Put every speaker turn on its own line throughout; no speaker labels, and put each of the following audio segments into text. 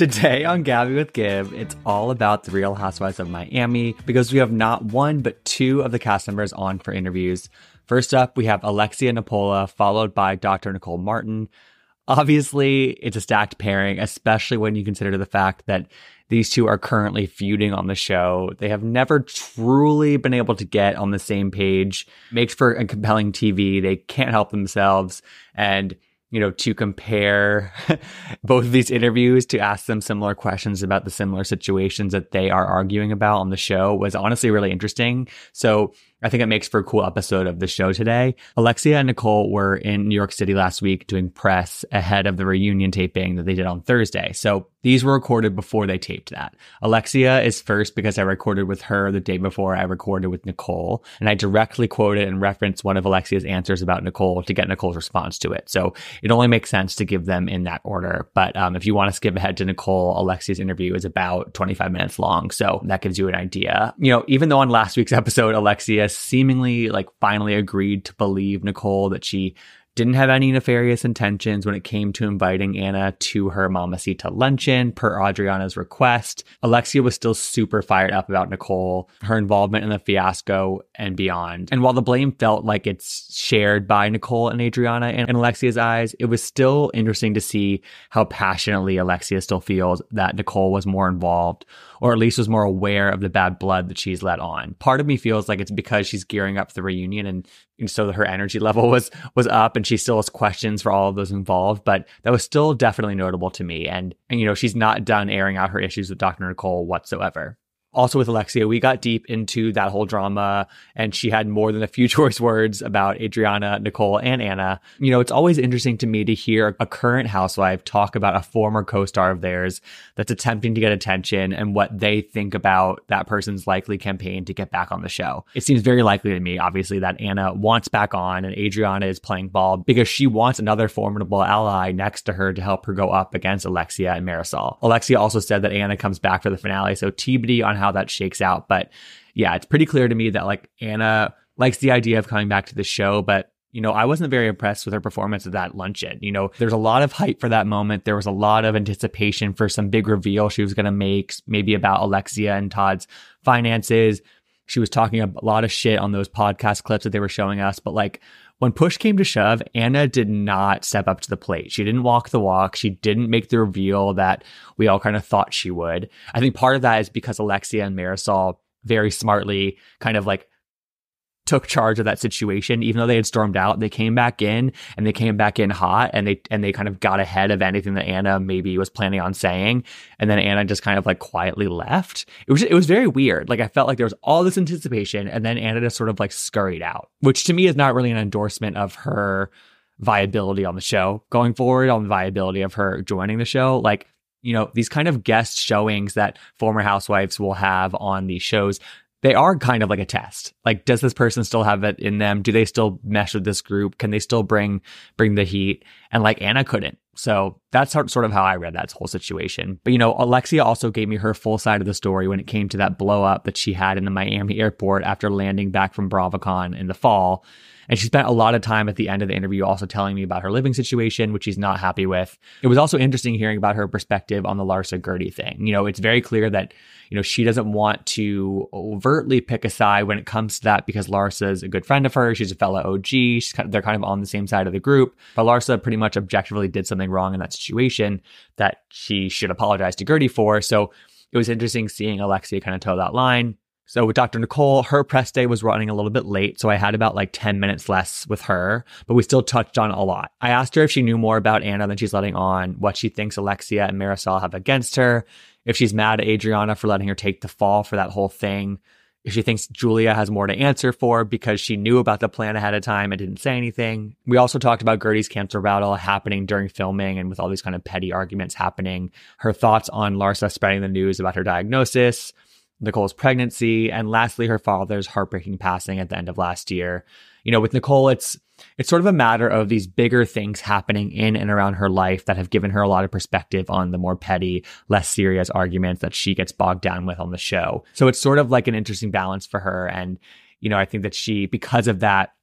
Today on Gabbing with Gib, it's all about the Real Housewives of Miami because we have not one but two of the cast members on for interviews. First up, we have Alexia Nepola, followed by Dr. Nicole Martin. Obviously, it's a stacked pairing, especially when you consider the fact that these two are currently feuding on the show. They have never truly been able to get on the same page. Makes for a compelling TV. They can't help themselves. And you know, to compare both of these interviews to ask them similar questions about the similar situations that they are arguing about on the show was honestly really interesting. So I think it makes for a cool episode of the show today. Alexia and Nicole were in New York City last week doing press ahead of the reunion taping that they did on Thursday. So these were recorded before they taped that. Alexia is first because I recorded with her the day before I recorded with Nicole, and I directly quoted and referenced one of Alexia's answers about Nicole to get Nicole's response to it. So it only makes sense to give them in that order. But um, if you want to skip ahead to Nicole, Alexia's interview is about 25 minutes long. So that gives you an idea. You know, even though on last week's episode, Alexia seemingly like finally agreed to believe Nicole that she didn't have any nefarious intentions when it came to inviting Ana to her Mamacita luncheon per Adriana's request. Alexia was still super fired up about Nicole, her involvement in the fiasco and beyond. And while the blame felt like it's shared by Nicole and Adriana in, Alexia's eyes, it was still interesting to see how passionately Alexia still feels that Nicole was more involved or at least was more aware of the bad blood that she's let on. Part of me feels like it's because she's gearing up for the reunion and, and so her energy level was was up and she still has questions for all of those involved, but that was still definitely notable to me. And, and you know, she's not done airing out her issues with Dr. Nicole whatsoever also with Alexia, we got deep into that whole drama and she had more than a few choice words about Adriana, Nicole, and Ana. You know, it's always interesting to me to hear a current housewife talk about a former co-star of theirs that's attempting to get attention and what they think about that person's likely campaign to get back on the show. It seems very likely to me, obviously, that Ana wants back on and Adriana is playing ball because she wants another formidable ally next to her to help her go up against Alexia and Marysol. Alexia also said that Ana comes back for the finale, so TBD on how that shakes out. But yeah, it's pretty clear to me that like Ana likes the idea of coming back to the show, but you know, I wasn't very impressed with her performance at that luncheon. You know, there's a lot of hype for that moment. There was a lot of anticipation for some big reveal she was going to make, maybe about Alexia and Todd's finances. She was talking a lot of shit on those podcast clips that they were showing us, but like when push came to shove, Ana did not step up to the plate. She didn't walk the walk. She didn't make the reveal that we all kind of thought she would. I think part of that is because Alexia and Marysol very smartly kind of like took charge of that situation. Even though they had stormed out they came back in and they came back in hot and they and they kind of got ahead of anything that Ana maybe was planning on saying. And then Ana just kind of like quietly left. It was it was very weird. Like I felt like there was all this anticipation and then Ana just sort of like scurried out which to me is not really an endorsement of her viability on the show. Going forward on the viability of her joining the show like you know these kind of guest showings that former housewives will have on these shows they are kind of like a test. Like, does this person still have it in them? Do they still mesh with this group? Can they still bring bring the heat? And like Ana couldn't. So that's sort of how I read that whole situation. But you know, Alexia also gave me her full side of the story when it came to that blow up that she had in the Miami airport after landing back from BravoCon in the fall. And she spent a lot of time at the end of the interview also telling me about her living situation, which she's not happy with. It was also interesting hearing about her perspective on the Larsa Guerdy thing. You know, it's very clear that, you know, she doesn't want to overtly pick a side when it comes to that because Larsa is a good friend of hers. She's a fellow OG. She's kind of, they're kind of on the same side of the group. But Larsa pretty much objectively did something wrong in that situation that she should apologize to Guerdy for. So it was interesting seeing Alexia kind of toe that line. So with Dr. Nicole, her press day was running a little bit late, so I had about like 10 minutes less with her, but we still touched on a lot. I asked her if she knew more about Ana than she's letting on, what she thinks Alexia and Marysol have against her, if she's mad at Adriana for letting her take the fall for that whole thing, if she thinks Julia has more to answer for because she knew about the plan ahead of time and didn't say anything. We also talked about Guerdy's cancer battle happening during filming and with all these kind of petty arguments happening, her thoughts on Larsa spreading the news about her diagnosis, Nicole's pregnancy, and lastly, her father's heartbreaking passing at the end of last year. You know, with Nicole, it's it's sort of a matter of these bigger things happening in and around her life that have given her a lot of perspective on the more petty, less serious arguments that she gets bogged down with on the show. So it's sort of like an interesting balance for her. And, you know, I think that she, because of that,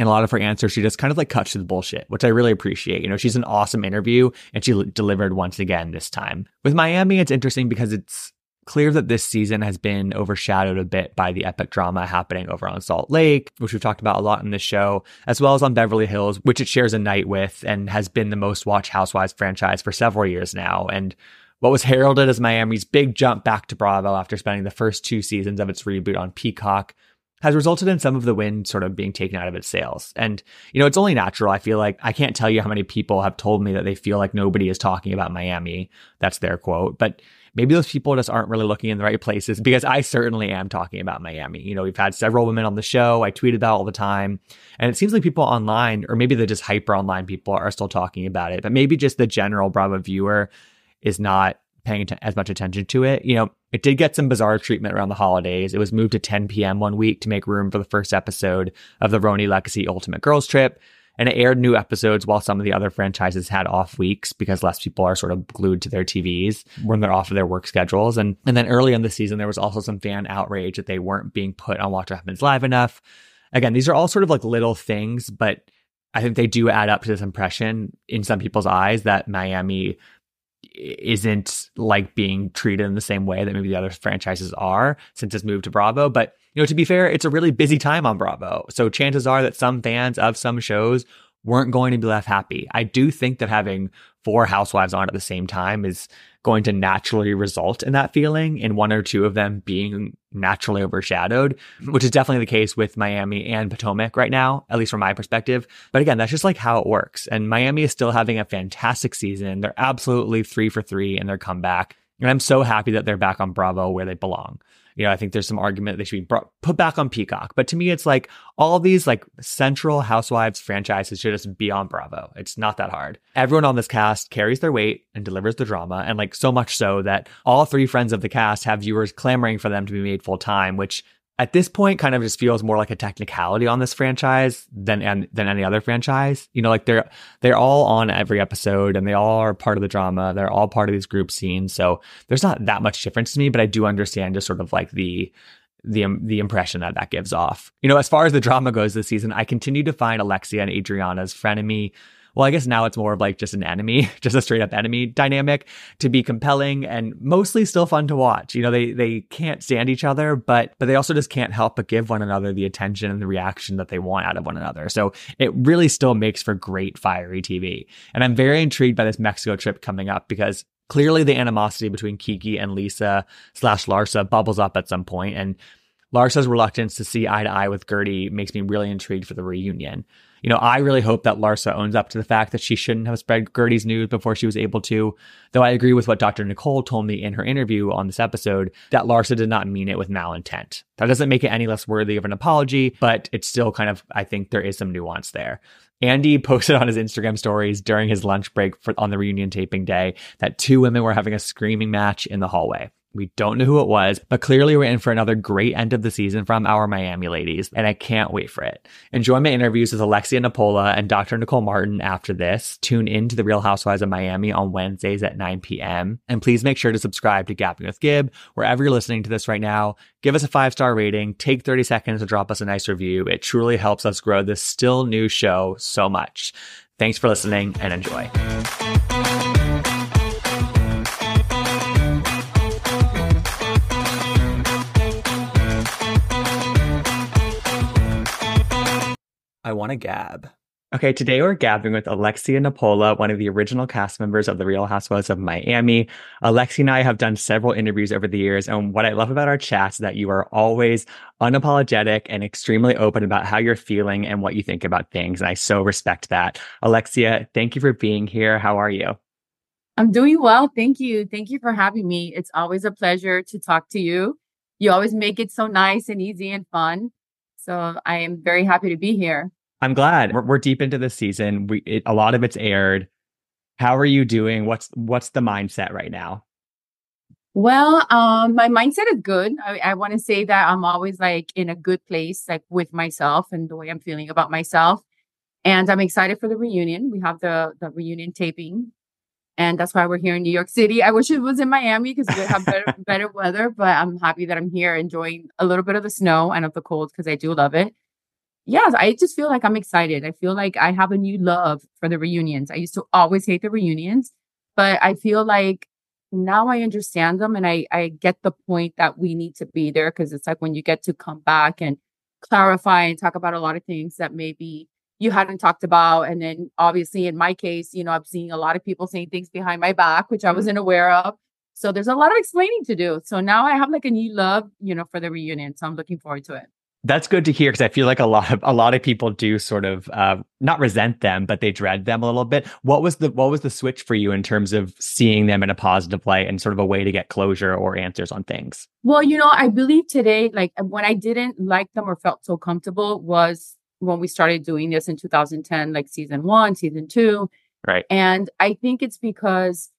in a lot of her answers, she just kind of like cuts to the bullshit, which I really appreciate. You know, she's an awesome interview and she delivered once again this time. With Miami, it's interesting because it's clear that this season has been overshadowed a bit by the epic drama happening over on Salt Lake, which we've talked about a lot in this show, as well as on Beverly Hills, which it shares a night with and has been the most watched Housewives franchise for several years now. And what was heralded as Miami's big jump back to Bravo after spending the first two seasons of its reboot on Peacock has resulted in some of the wind sort of being taken out of its sails. And, you know, it's only natural. I feel like I can't tell you how many people have told me that they feel like nobody is talking about Miami. That's their quote. But maybe those people just aren't really looking in the right places because I certainly am talking about Miami. You know, we've had several women on the show. I tweet about all the time. And it seems like people online, or maybe the just hyper online people, are still talking about it. But maybe just the general Bravo viewer is not paying as much attention to it. You know, it did get some bizarre treatment around the holidays. It was moved to 10 p.m. one week to make room for the first episode of the RHONY Legacy Ultimate Girls Trip and it aired new episodes while some of the other franchises had off weeks because less people are sort of glued to their TVs when they're off of their work schedules. And and then early in the season, there was also some fan outrage that they weren't being put on Watch What Happens Live enough. Again, these are all sort of like little things, but I think they do add up to this impression in some people's eyes that Miami isn't like being treated in the same way that maybe the other franchises are since it's moved to Bravo. But, you know, to be fair, it's a really busy time on Bravo. So chances are that some fans of some shows weren't going to be left happy. I do think that having four housewives on at the same time is going to naturally result in that feeling, in one or two of them being naturally overshadowed, mm-hmm. which is definitely the case with Miami and Potomac right now, at least from my perspective. But again, that's just like how it works. And Miami is still having a fantastic season. They're absolutely three for three in their comeback. And I'm so happy that they're back on Bravo where they belong. You know, I think there's some argument they should be brought, put back on Peacock. But to me, it's like all these like central Housewives franchises should just be on Bravo. It's not that hard. Everyone on this cast carries their weight and delivers the drama. And like so much so that all three friends of the cast have viewers clamoring for them to be made full time, which at this point kind of just feels more like a technicality on this franchise than than any other franchise. You know, like they're they're all on every episode and they all are part of the drama. They're all part of these group scenes. So there's not that much difference to me, but I do understand just sort of like the the um, the impression that that gives off. You know, as far as the drama goes this season, I continue to find Alexia and Adriana's frenemy well, I guess now it's more of like just an enemy, just a straight up enemy dynamic to be compelling and mostly still fun to watch. You know, they they can't stand each other, but but they also just can't help but give one another the attention and the reaction that they want out of one another. So it really still makes for great fiery TV. And I'm very intrigued by this Mexico trip coming up because clearly the animosity between Kiki and Lisa slash Larsa bubbles up at some point and Larsa's reluctance to see eye to eye with Guerdy makes me really intrigued for the reunion you know, I really hope that Larsa owns up to the fact that she shouldn't have spread Guerdy's news before she was able to. Though I agree with what Dr. Nicole told me in her interview on this episode that Larsa did not mean it with malintent. That doesn't make it any less worthy of an apology, but it's still kind of, I think there is some nuance there. Andy posted on his Instagram stories during his lunch break for, on the reunion taping day that two women were having a screaming match in the hallway. We don't know who it was, but clearly we're in for another great end of the season from our Miami ladies, and I can't wait for it. Enjoy my interviews with Alexia Nepola and Dr. Nicole Martin after this. Tune in to The Real Housewives of Miami on Wednesdays at 9 p.m. And please make sure to subscribe to Gabbing with Gib wherever you're listening to this right now. Give us a five star rating, take 30 seconds to drop us a nice review. It truly helps us grow this still new show so much. Thanks for listening and enjoy. I want to gab. Okay, today we're gabbing with Alexia Nepola, one of the original cast members of The Real Housewives of Miami. Alexia and I have done several interviews over the years, and what I love about our chats is that you are always unapologetic and extremely open about how you're feeling and what you think about things. And I so respect that. Alexia, thank you for being here. How are you?
I'm doing well. Thank you. Thank you for having me. It's always a pleasure to talk to you. You always make it so nice and easy and fun. So I am very happy to be here.
I'm glad we're, we're deep into the season. We it, a lot of it's aired. How are you doing? What's what's the mindset right now?
Well, um, my mindset is good. I, I want to say that I'm always like in a good place, like with myself and the way I'm feeling about myself. And I'm excited for the reunion. We have the the reunion taping, and that's why we're here in New York City. I wish it was in Miami because we have better better weather, but I'm happy that I'm here enjoying a little bit of the snow and of the cold because I do love it yes, I just feel like I'm excited. I feel like I have a new love for the reunions. I used to always hate the reunions, but I feel like now I understand them and I, I get the point that we need to be there because it's like when you get to come back and clarify and talk about a lot of things that maybe you hadn't talked about. And then obviously in my case, you know, I'm seeing a lot of people saying things behind my back, which I mm-hmm. wasn't aware of. So there's a lot of explaining to do. So now I have like a new love, you know, for the reunion. So I'm looking forward to it.
That's good to hear because I feel like a lot of a lot of people do sort of uh, not resent them, but they dread them a little bit. What was the what was the switch for you in terms of seeing them in a positive light and sort of a way to get closure or answers on things?
Well, you know, I believe today, like when I didn't like them or felt so comfortable was when we started doing this in 2010, like season one, season two,
right?
And I think it's because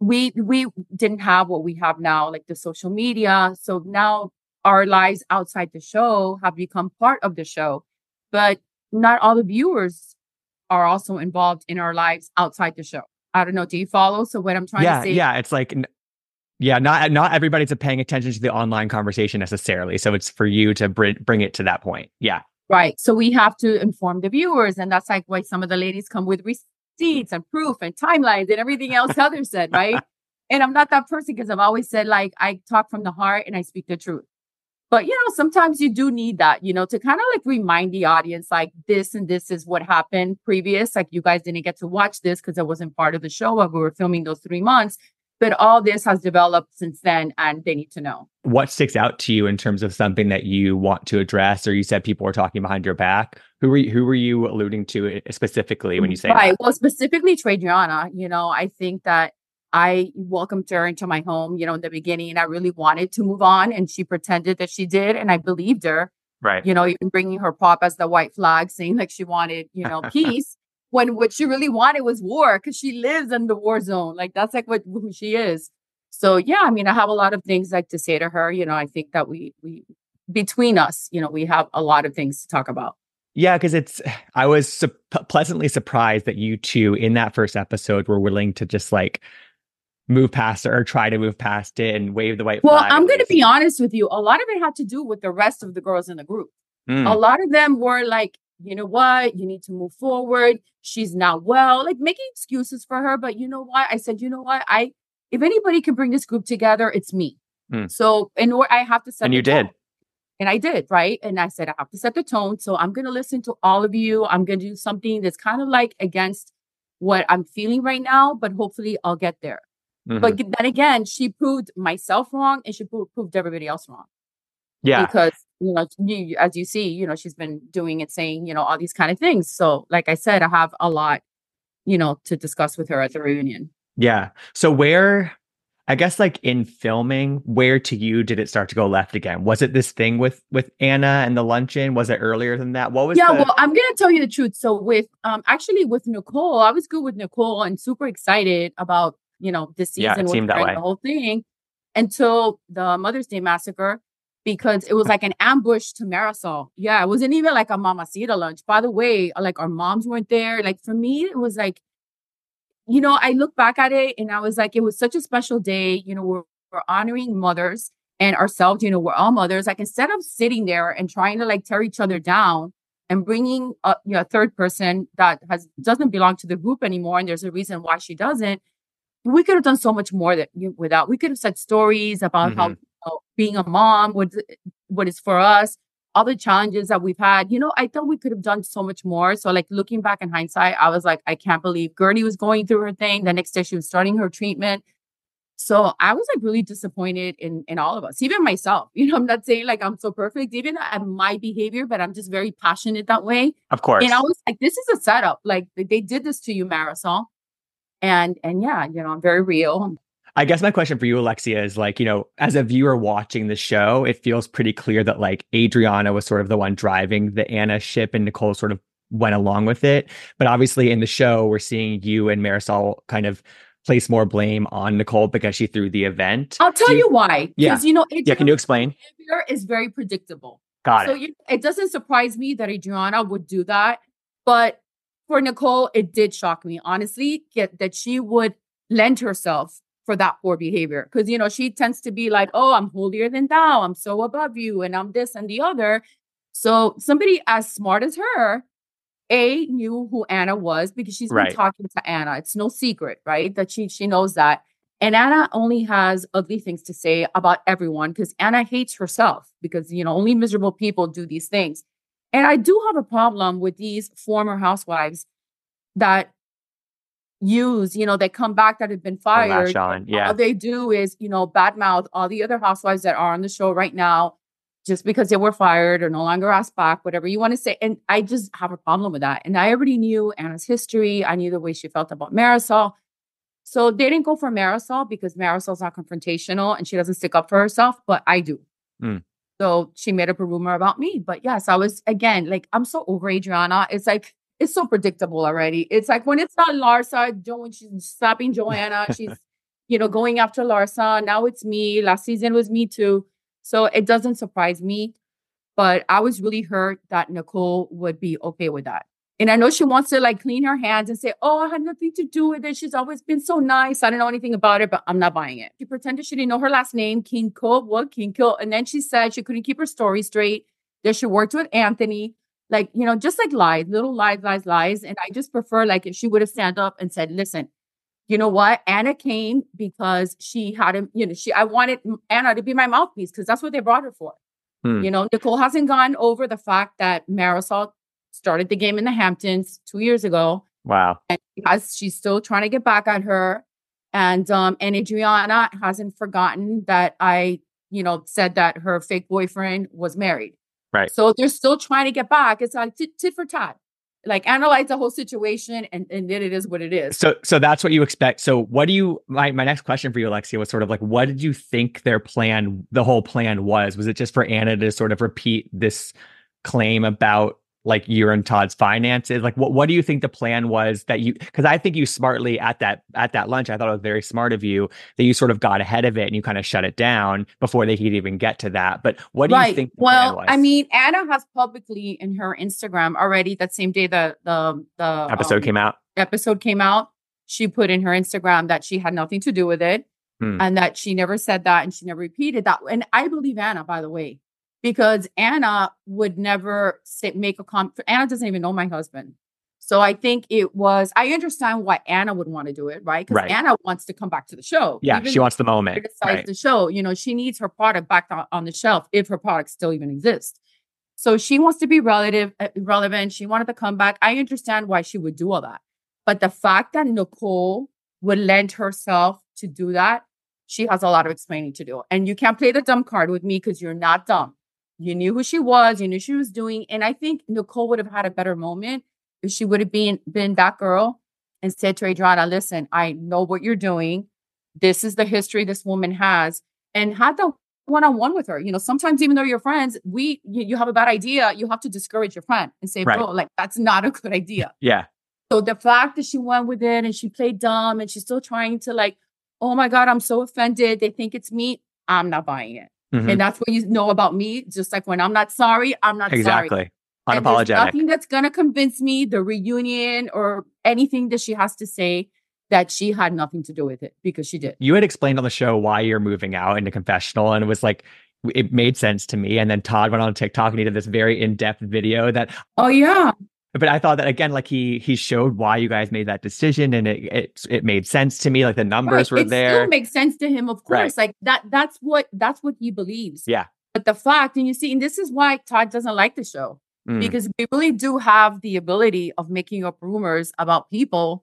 we we didn't have what we have now, like the social media. So now our lives outside the show have become part of the show, but not all the viewers are also involved in our lives outside the show. I don't know. Do you follow? So what I'm trying
yeah,
to say,
yeah, it's like, yeah, not not everybody's paying attention to the online conversation necessarily. So it's for you to bring bring it to that point. Yeah,
right. So we have to inform the viewers, and that's like why some of the ladies come with receipts and proof and timelines and everything else Heather said, right? and I'm not that person because I've always said like I talk from the heart and I speak the truth. But you know, sometimes you do need that, you know, to kind of like remind the audience like this and this is what happened previous. Like you guys didn't get to watch this because it wasn't part of the show while we were filming those three months. But all this has developed since then and they need to know.
What sticks out to you in terms of something that you want to address or you said people were talking behind your back? Who were you, who were you alluding to eh, specifically when you say
Right.
That?
Well, specifically Adriana, you know, I think that I welcomed her into my home, you know, in the beginning, and I really wanted to move on. And she pretended that she did, and I believed her.
Right.
You know, even bringing her pop as the white flag, saying like she wanted, you know, peace, when what she really wanted was war, because she lives in the war zone. Like that's like what who she is. So yeah, I mean, I have a lot of things like to say to her. You know, I think that we we between us, you know, we have a lot of things to talk about.
Yeah, because it's, I was su- pleasantly surprised that you two in that first episode were willing to just like move past it or try to move past it and wave the white
well, flag. Well, I'm going to be honest with you. A lot of it had to do with the rest of the girls in the group. Mm. A lot of them were like, you know what? You need to move forward. She's not well, like making excuses for her. But you know what? I said, you know what? I, if anybody can bring this group together, it's me. Mm. So, in order, I have to set.
And you
tone.
did.
And I did, right? And I said, I have to set the tone. So I'm going to listen to all of you. I'm going to do something that's kind of like against what I'm feeling right now, but hopefully I'll get there. Mm-hmm. But then again, she proved myself wrong and she proved everybody else wrong.
Yeah.
Because, you know, you, as you see, you know, she's been doing and saying, you know, all these kind of things. So, like I said, I have a lot, you know, to discuss with her at the reunion.
Yeah. So, where, I guess, like in filming, where to you did it start to go left again? Was it this thing with with Ana and the luncheon? Was it earlier than that? What was?
Yeah.
The-
well, I'm gonna tell you the truth. So, with um, actually with Nicole, I was good with Nicole and super excited about you know, this season
yeah, it seemed that way.
the whole thing until the Mother's Day massacre because it was like an ambush to Marysol. Yeah, it wasn't even like a mamacita lunch. By the way, like our moms weren't there. Like for me, it was like, you know, I look back at it and I was like, it was such a special day. You know, we're, we're honoring mothers and ourselves. You know, we're all mothers. Like instead of sitting there and trying to like tear each other down and bringing a, you know, a third person that has doesn't belong to the group anymore, and there's a reason why she doesn't we could have done so much more that without we could have said stories about mm-hmm. how know, being a mom what what is for us all the challenges that we've had. You know, I thought we could have done so much more. So, like looking back in hindsight, I was like, I can't believe Guerdy was going through her thing. The next day, she was starting her treatment. So I was like really disappointed in in all of us, even myself. You know, I'm not saying like I'm so perfect, even at my behavior, but I'm just very passionate that way.
Of course.
And I was like, this is a setup. Like they did this to you, Marysol. And and yeah, you know, I'm very real.
I guess my question for you, Alexia, is like, you know, as a viewer watching the show, it feels pretty clear that like Adriana was sort of the one driving the Ana ship and Nicole sort of went along with it. But obviously in the show, we're seeing you and Marysol kind of place more blame on Nicole because she threw the event.
I'll tell you, you, why.
Yeah.
You know,
yeah. Can you explain?
Behavior is very predictable.
Got
so
it.
You, it doesn't surprise me that Adriana would do that, but for Nicole, it did shock me honestly get, that she would lend herself for that poor behavior because you know she tends to be like, "Oh, I'm holier than thou. I'm so above you, and I'm this and the other." So somebody as smart as her a knew who Ana was because she's been talking to Ana. It's no secret, right? That she she knows that. And Ana only has ugly things to say about everyone because Ana hates herself because you know only miserable people do these things. And I do have a problem with these former housewives that use, you know, they come back that have been fired.
On. Yeah.
All they do is, you know, badmouth all the other housewives that are on the show right now just because they were fired or no longer asked back, whatever you want to say. And I just have a problem with that. And I already knew Ana's history. I knew the way she felt about Marysol. So they didn't go for Marysol because Marysol's not confrontational and she doesn't stick up for herself, but I do.
Mm.
So she made up a rumor about me. But yes, I was again like I'm so over Adriana. It's like it's so predictable already. It's like when it's not Larsa, when she's stopping Joanna, she's you know going after Larsa. Now it's me. Last season was me too. So it doesn't surprise me. But I was really hurt that Nicole would be okay with that. And I know she wants to like clean her hands and say, Oh, I had nothing to do with it. She's always been so nice. I don't know anything about it, but I'm not buying it. She pretended she didn't know her last name, Kinko, what Kinko. And then she said she couldn't keep her story straight, that she worked with Anthony. Like, you know, just like lies, little lies, lies, lies. And I just prefer like if she would have stand up and said, listen, you know what? Ana came because she had him, you know, she I wanted Ana to be my mouthpiece because that's what they brought her for.
Hmm.
You know, Nicole hasn't gone over the fact that Marysol started the game in the Hamptons two years ago.
Wow.
And as she's still trying to get back at her. And um, and Adriana hasn't forgotten that I, you know, said that her fake boyfriend was married.
Right.
So they're still trying to get back. It's like tit, tit for tat. Like analyze the whole situation and, and then it is what it is.
So so that's what you expect. So what do you my my next question for you, Alexia, was sort of like what did you think their plan, the whole plan was? Was it just for Ana to sort of repeat this claim about like you and Todd's finances? Like what what do you think the plan was that you because I think you smartly at that at that lunch, I thought it was very smart of you that you sort of got ahead of it and you kind of shut it down before they could even get to that. But what do you think the
well,
plan was?
I mean, Ana has publicly in her Instagram already that same day the the the
episode
um,
came out.
episode came out, she put in her Instagram that she had nothing to do with it
Hmm.
and that she never said that and she never repeated that. And I believe Ana, by the way, because Ana would never say, make a comment. Ana doesn't even know my husband. So I think it was, I understand why Ana would want to do it, right? Because
Right.
Ana wants to come back to the show.
Yeah,
Even
she wants the moment. Right.
the show. You know, she needs her product back on, on the shelf if her product still even exists. So she wants to be relative, uh, relevant. She wanted to come back. I understand why she would do all that. But the fact that Nicole would lend herself to do that, she has a lot of explaining to do. And you can't play the dumb card with me because you're not dumb. You knew who she was, you knew she was doing. And I think Nicole would have had a better moment if she would have been been that girl and said to Adriana, listen, I know what you're doing. This is the history this woman has. And had the one-on-one with her. You know, sometimes even though you're friends, we you, you have a bad idea, you have to discourage your friend and say,
Right.
bro, like that's not a good idea.
Yeah.
So the fact that she went with it and she played dumb and she's still trying to like, oh my God, I'm so offended. They think it's me. I'm not buying it.
Mhm.
And that's what you know about me. Just like when I'm not sorry, I'm not sorry.
Exactly.
There's
Unapologetic.
nothing that's gonna convince me the reunion or anything that she has to say that she had nothing to do with it because she did.
you had explained on the show why you're moving out into confessional and it was like it made sense to me and then todd went on tiktok and he did this very in-depth video that
Oh yeah.
But i thought that again like he he showed why you guys made that decision and it it, it made sense to me like the numbers
Right.
were
it
there
still makes sense to him, of
Right.
course. Like that that's what that's what he believes.
Yeah.
But the fact, and you see, and this is why Todd doesn't like the show
Mm.
because we really do have the ability of making up rumors about people,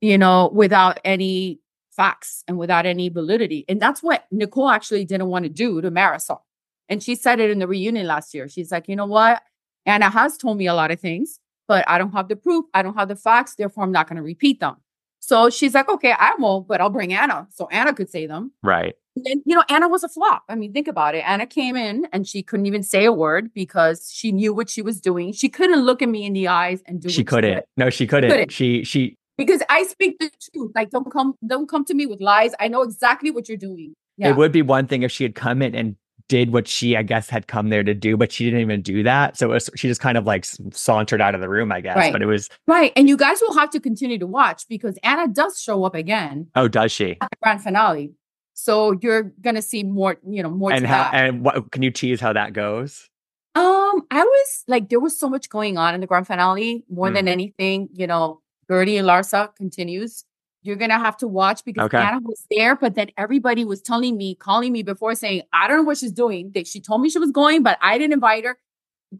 you know, without any facts and without any validity. And that's what Nicole actually didn't want to do to Marysol. And she said it in the reunion last year. She's like, you know what? Ana has told me a lot of things, but I don't have the proof. I don't have the facts. Therefore, I'm not going to repeat them. So she's like, okay, I won't, but I'll bring Ana. So Ana could say them.
Right.
And, you know, Ana was a flop. I mean, think about it. Ana came in and she couldn't even say a word because she knew what she was doing. She couldn't look at me in the eyes and do
She couldn't.
did.
No, she couldn't.
Couldn't.
She she
because I speak the truth. Like, don't come, don't come to me with lies. I know exactly what you're doing. Yeah.
it would be one thing if she had come in and did what she I guess had come there to do, but she didn't even do that. So it was, she just kind of like sauntered out of the room, I guess.
Right.
But it was
right. And you guys will have to continue to watch because Ana does show up again
oh, does she?
at the grand finale. So you're gonna see more, you know, more
And how
that.
and what can you tease how that goes?
Um, I was like, there was so much going on in the grand finale. More
Mm.
than anything, you know, Guerdy and Larsa continues. You're gonna have to watch because
Okay.
Ana was there, but then everybody was telling me, calling me before saying, I don't know what she's doing. That she told me she was going, but I didn't invite her.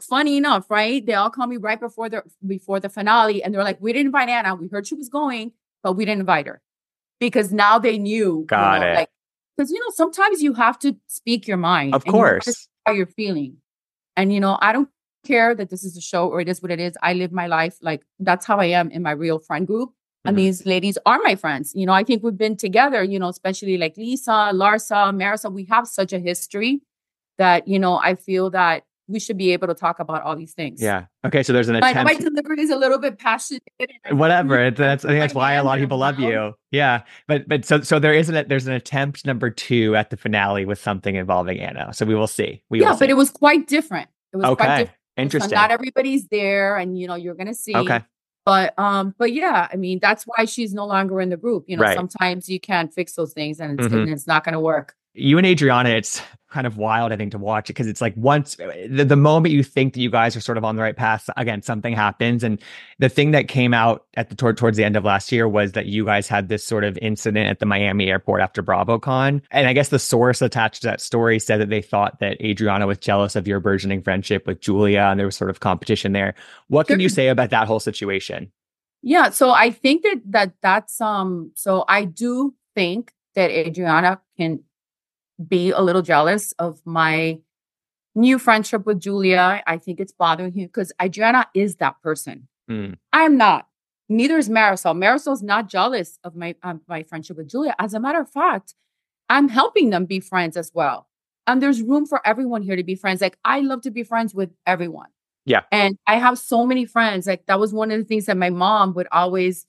Funny enough, right? They all called me right before the before the finale, and they're like, "We didn't invite Ana. We heard she was going, but we didn't invite her because now they knew." you
Got
know,
it.
Like, because you know, sometimes you have to speak your mind.
Of
and you
course.
how you're feeling. And you know, I don't care that this is a show or it is what it is. I live my life like that's how I am in my real friend group. And
Mhm.
these ladies are my friends. You know, I think we've been together, you know, especially like Lisa, Larsa, Marisa. We have such a history that, you know, I feel that we should be able to talk about all these things.
Yeah. Okay. So there's an
My, my delivery is a little bit passionate.
Whatever. That's I think that's why a lot of people love you. Yeah. But but so so there isn't there's an attempt number two at the finale with something involving Ana. So we will see. We
yeah,
will see.
but it was quite different. It was quite
okay.
different. So
Interesting.
not everybody's there, and you know, you're gonna see.
Okay.
But um, but yeah, I mean, that's why she's no longer in the group. You know,
Right.
sometimes you can't fix those things and it's,
Mhm.
and it's not gonna work.
You and Adriana, it's kind of wild, I think, to watch it because it's like once the, the moment you think that you guys are sort of on the right path, again, something happens. And the thing that came out at the toward, towards the end of last year was that you guys had this sort of incident at the Miami airport after BravoCon. And I guess the source attached to that story said that they thought that Adriana was jealous of your burgeoning friendship with Julia and there was sort of competition there. What can you say about that whole situation?
Yeah, so I think that that that's um. So I do think that Adriana can be a little jealous of my new friendship with Julia. I think it's bothering him because Adriana is that person.
Mm.
I am not. Neither is Marysol. Marysol's not jealous of my um, my friendship with Julia. As a matter of fact, I'm helping them be friends as well. And there's room for everyone here to be friends. Like I love to be friends with everyone.
Yeah.
And I have so many friends. Like that was one of the things that my mom would always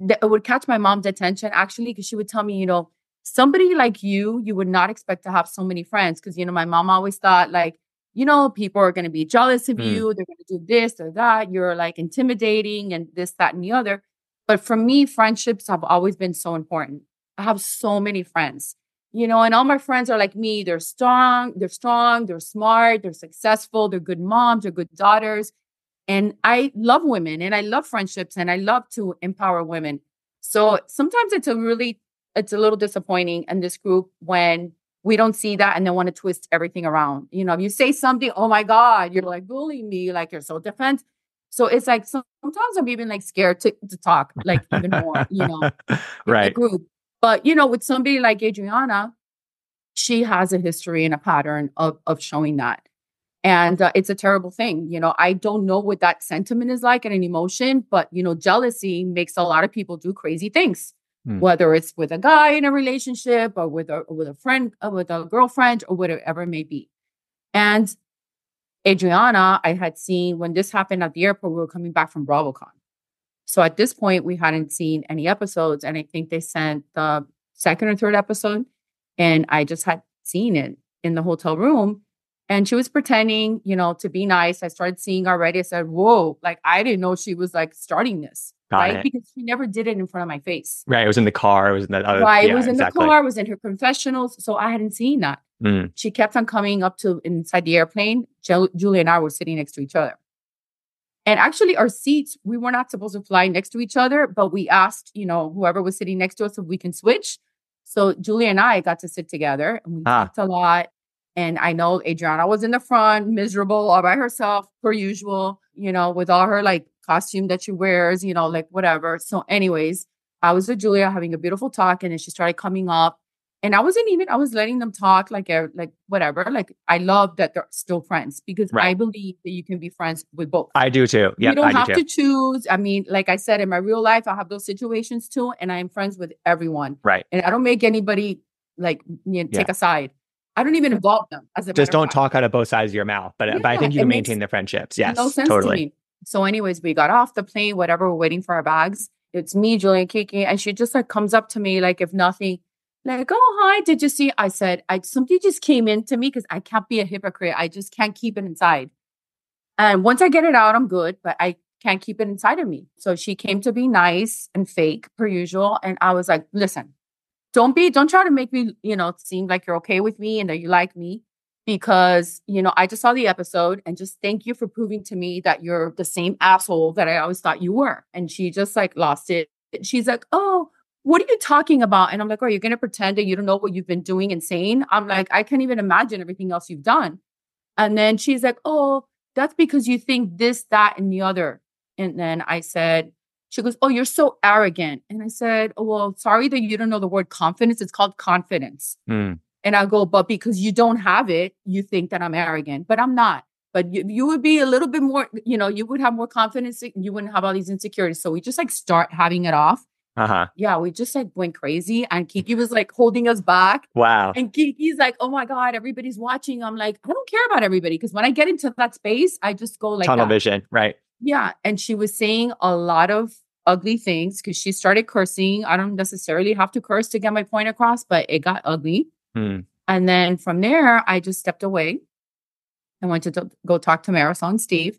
that would catch my mom's attention actually because she would tell me, you know, somebody like you, you would not expect to have so many friends because you know my mom always thought like you know, people are going to be jealous of
Mm.
you. They're going to do this or that. You're like intimidating and this, that, and the other. But for me, friendships have always been so important. I have so many friends, you know, and all my friends are like me. They're strong, they're strong, they're smart, they're successful, they're good moms, they're good daughters. And I love women and I love friendships and I love to empower women. So sometimes it's a really, it's a little disappointing in this group when we don't see that and they want to twist everything around. You know, if you say something, oh my God, you're like bullying me, like you're so defensive. So it's like sometimes I'm even like scared to, to talk, like even more, you know,
right.
group. But you know, with somebody like Adriana, she has a history and a pattern of of showing that. And uh, it's a terrible thing. You know, I don't know what that sentiment is like and an emotion, but you know, jealousy makes a lot of people do crazy things
Hmm.
whether it's with a guy in a relationship or with a with a friend or with a girlfriend or whatever it may be. And Adriana, I had seen when this happened at the airport, we were coming back from BravoCon. So at this point, we hadn't seen any episodes, and I think they sent the second or third episode, and I just had seen it in the hotel room. And she was pretending, you know, to be nice. I started seeing already. I said, "Whoa!" Like I didn't know she was like starting this,
Got
right?
it.
Because she never did it in front of my face.
Right. It was in the car. It was in the other.
Right.
yeah,
it was in
exactly.
the car, it was in her confessionals. So I hadn't seen that.
Mm.
She kept on coming up to inside the airplane. Ju- Julia and I were sitting next to each other. And actually, our seats, we were not supposed to fly next to each other, but we asked, you know, whoever was sitting next to us if we can switch. So Julie and I got to sit together and we
Ah.
talked a lot. And I know Adriana was in the front, miserable all by herself, per usual, you know, with all her like costume that she wears, you know, like whatever. So, anyways, I was with Julia having a beautiful talk, and then she started coming up. And I wasn't even, I was letting them talk like, uh, like whatever. Like, I love that they're still friends because
Right.
I believe that you can be friends with both.
I do too. Yeah,
you don't
I
have to choose. I mean, like I said, in my real life, I have those situations too, and I am friends with everyone.
Right.
And I don't make anybody like you know, take a side. I don't even involve them. As a
Just don't talk out of both sides of your mouth. But but I think you
it
can
makes
maintain the friendships. Yes,
no sense
totally.
So, anyways, we got off the plane, whatever, we're waiting for our bags. It's me, Julian Kiki, and she just like comes up to me like if nothing, like, oh hi, did you see? I said, I something just came into me because I can't be a hypocrite. I just can't keep it inside. And once I get it out, I'm good, but I can't keep it inside of me. So she came to be nice and fake per usual. And I was like, listen, don't be, don't try to make me, you know, seem like you're okay with me and that you like me because, you know, I just saw the episode and just thank you for proving to me that you're the same asshole that I always thought you were. And she just like lost it. She's like, oh, what are you talking about? And I'm like, oh, you're going to pretend that you don't know what you've been doing and saying? I'm like, I can't even imagine everything else you've done. And then she's like, oh, that's because you think this, that, and the other. And then I said, she goes, oh, you're so arrogant. And I said, oh, well, sorry that you don't know the word confidence. It's called confidence.
Hmm.
And I go, but because you don't have it, you think that I'm arrogant, but I'm not. But you, you would be a little bit more, you know, you would have more confidence. You wouldn't have all these insecurities. So we just like start having it off.
Uh huh.
Yeah, we just like went crazy. And Kiki was like holding us back.
Wow.
And Kiki's like, oh my God, everybody's watching. I'm like, I don't care about everybody. Because when I get into that space, I just go like
Tunnel
that.
vision. Right.
Yeah. And she was saying a lot of ugly things because she started cursing. I don't necessarily have to curse to get my point across, but it got ugly.
Hmm.
And then from there, I just stepped away and went to t- go talk to Marysol and Steve.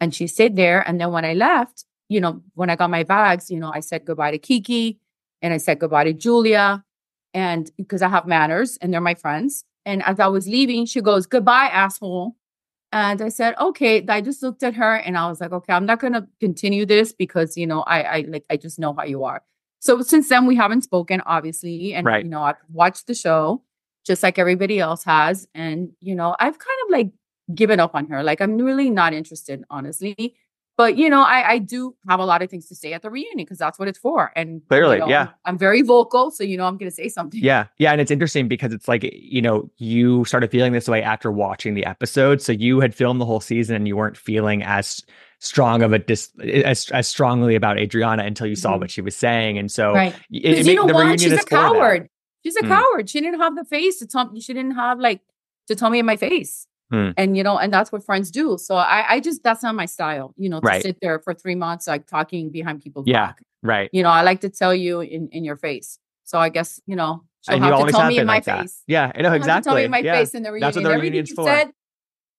And she stayed there. And then when I left, you know, when I got my bags, you know, I said goodbye to Kiki and I said goodbye to Julia. And because I have manners and they're my friends. And as I was leaving, she goes, goodbye, asshole. And I said, okay. I just looked at her and I was like, okay, I'm not gonna continue this because you know, I I like I just know how you are. So since then we haven't spoken, obviously. And
Right.
you know, I've watched the show just like everybody else has. And, you know, I've kind of like given up on her. Like I'm really not interested, honestly. But you know, I, I do have a lot of things to say at the reunion because that's what it's for. And you
Clearly,
know,
yeah.
I'm, I'm very vocal, so you know I'm gonna say something.
Yeah. Yeah. And it's interesting because it's like, you know, you started feeling this way after watching the episode. So you had filmed the whole season and you weren't feeling as strong of a dis as, as strongly about Adriana until you saw
Mhm.
what she was saying. And so
Right.
it, it
you know what? She's a
that.
coward. She's a
Hmm.
coward. She didn't have the face to tell me she didn't have like to tell me in my face.
Hmm.
And you know, and that's what friends do. So I, I just that's not my style, you know, to
Right.
sit there for three months like talking behind people's
Yeah.
back.
Right.
You know, I like to tell you in, in your face. So I guess, you know, she'll
And you
have to
always
tell
have
me
been
in my
like that.
face.
Yeah. I know
She'll have to
exactly.
Tell me in my
yeah.
face in the reunion.
That's what the
Everything
reunion's
you
for.
said,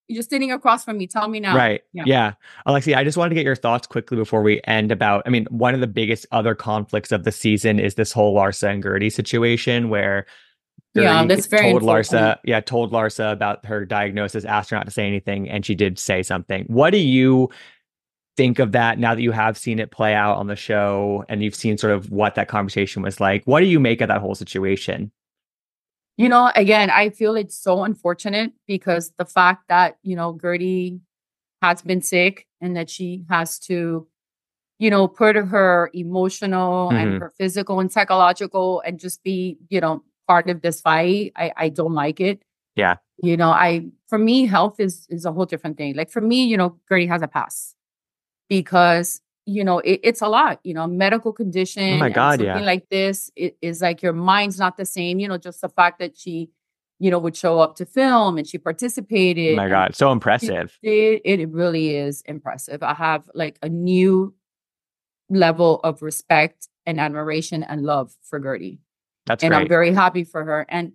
you're just sitting across from me. Tell me now.
Right.
Yeah.
Yeah. Alexi, I just wanted to get your thoughts quickly before we end about, I mean, one of the biggest other conflicts of the season is this whole Larsa and Guerdy situation where
Yeah,
Guerdy
that's very
told Larsa, yeah, told Larsa about her diagnosis, asked her not to say anything, and she did say something. What do you think of that now that you have seen it play out on the show and you've seen sort of what that conversation was like? What do you make of that whole situation?
You know, again, I feel it's so unfortunate because the fact that, you know, Guerdy has been sick and that she has to, you know, put her emotional
Mhm.
and her physical and psychological and just be, you know, part of this fight. I, I don't like it.
Yeah.
You know, I for me, health is is a whole different thing. Like for me, you know, Guerdy has a pass because you know it, it's a lot. You know, medical oh condition.
Oh God,
something
yeah.
Like this it is like your mind's not the same. You know, just the fact that she, you know, would show up to film and she oh participated.
Oh my God, so impressive.
It, it really is impressive. I have like a new level of respect and admiration and love for Guerdy
That's
and
great.
I'm very happy for her. And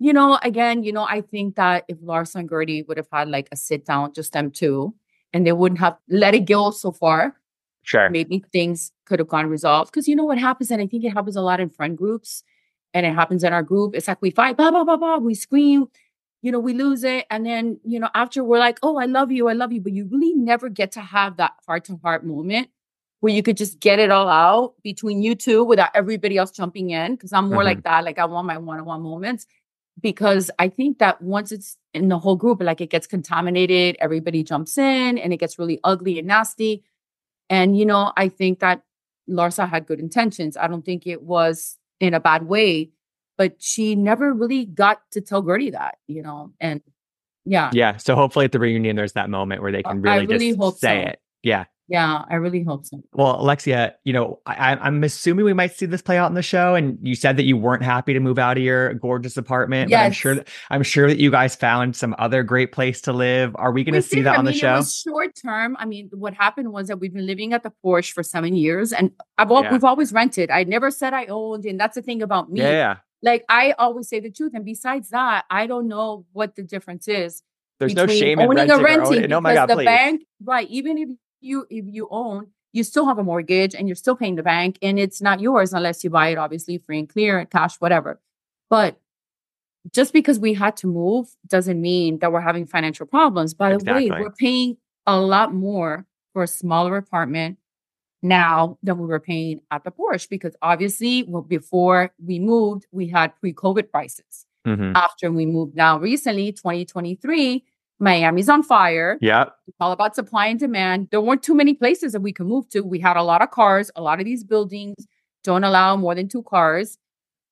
you know, again, you know, I think that if Larsa and Guerdy would have had like a sit down, just them two, and they wouldn't have let it go so far,
sure.
maybe things could have gone resolved. Because you know what happens, and I think it happens a lot in friend groups, and it happens in our group. It's like we fight, blah blah blah blah, we scream, you know, we lose it, and then you know, after we're like, oh, I love you, I love you, but you really never get to have that heart to heart moment where you could just get it all out between you two without everybody else jumping in. Because I'm more
Mhm.
like that. Like I want my one on one moments. because I think that once it's in the whole group, like it gets contaminated, everybody jumps in and it gets really ugly and nasty. And, you know, I think that Larsa had good intentions. I don't think it was in a bad way, but she never really got to tell Guerdy that, you know, and yeah.
Yeah. So hopefully at the reunion, there's that moment where they uh, can really, really just say so. it. Yeah.
Yeah, I really hope so.
Well, Alexia, you know, I, I'm assuming we might see this play out in the show. And you said that you weren't happy to move out of your gorgeous apartment. Yes. But I'm sure that I'm sure that you guys found some other great place to live. Are we going to see that on I mean, the show?
short term. I mean, what happened was that we've been living at the Porsche for seven years, and I've all, yeah. we've always rented. I never said I owned, and that's the thing about me.
Yeah.
Like I always say the truth, and besides that, I don't know what the difference is.
There's no shame in owning renting or renting.
Oh my God, the please. bank, right? Even if you if you own, you still have a mortgage and you're still paying the bank and it's not yours unless you buy it obviously free and clear, cash, whatever. But just because we had to move doesn't mean that we're having financial problems. By the exactly. way, we're paying a lot more for a smaller apartment now than we were paying at the Porsche because obviously, well, before we moved, we had pre-COVID prices. Mm-hmm. After we moved now recently, 2023, Miami's on fire.
Yeah.
It's all about supply and demand. There weren't too many places that we could move to. We had a lot of cars. A lot of these buildings don't allow more than two cars.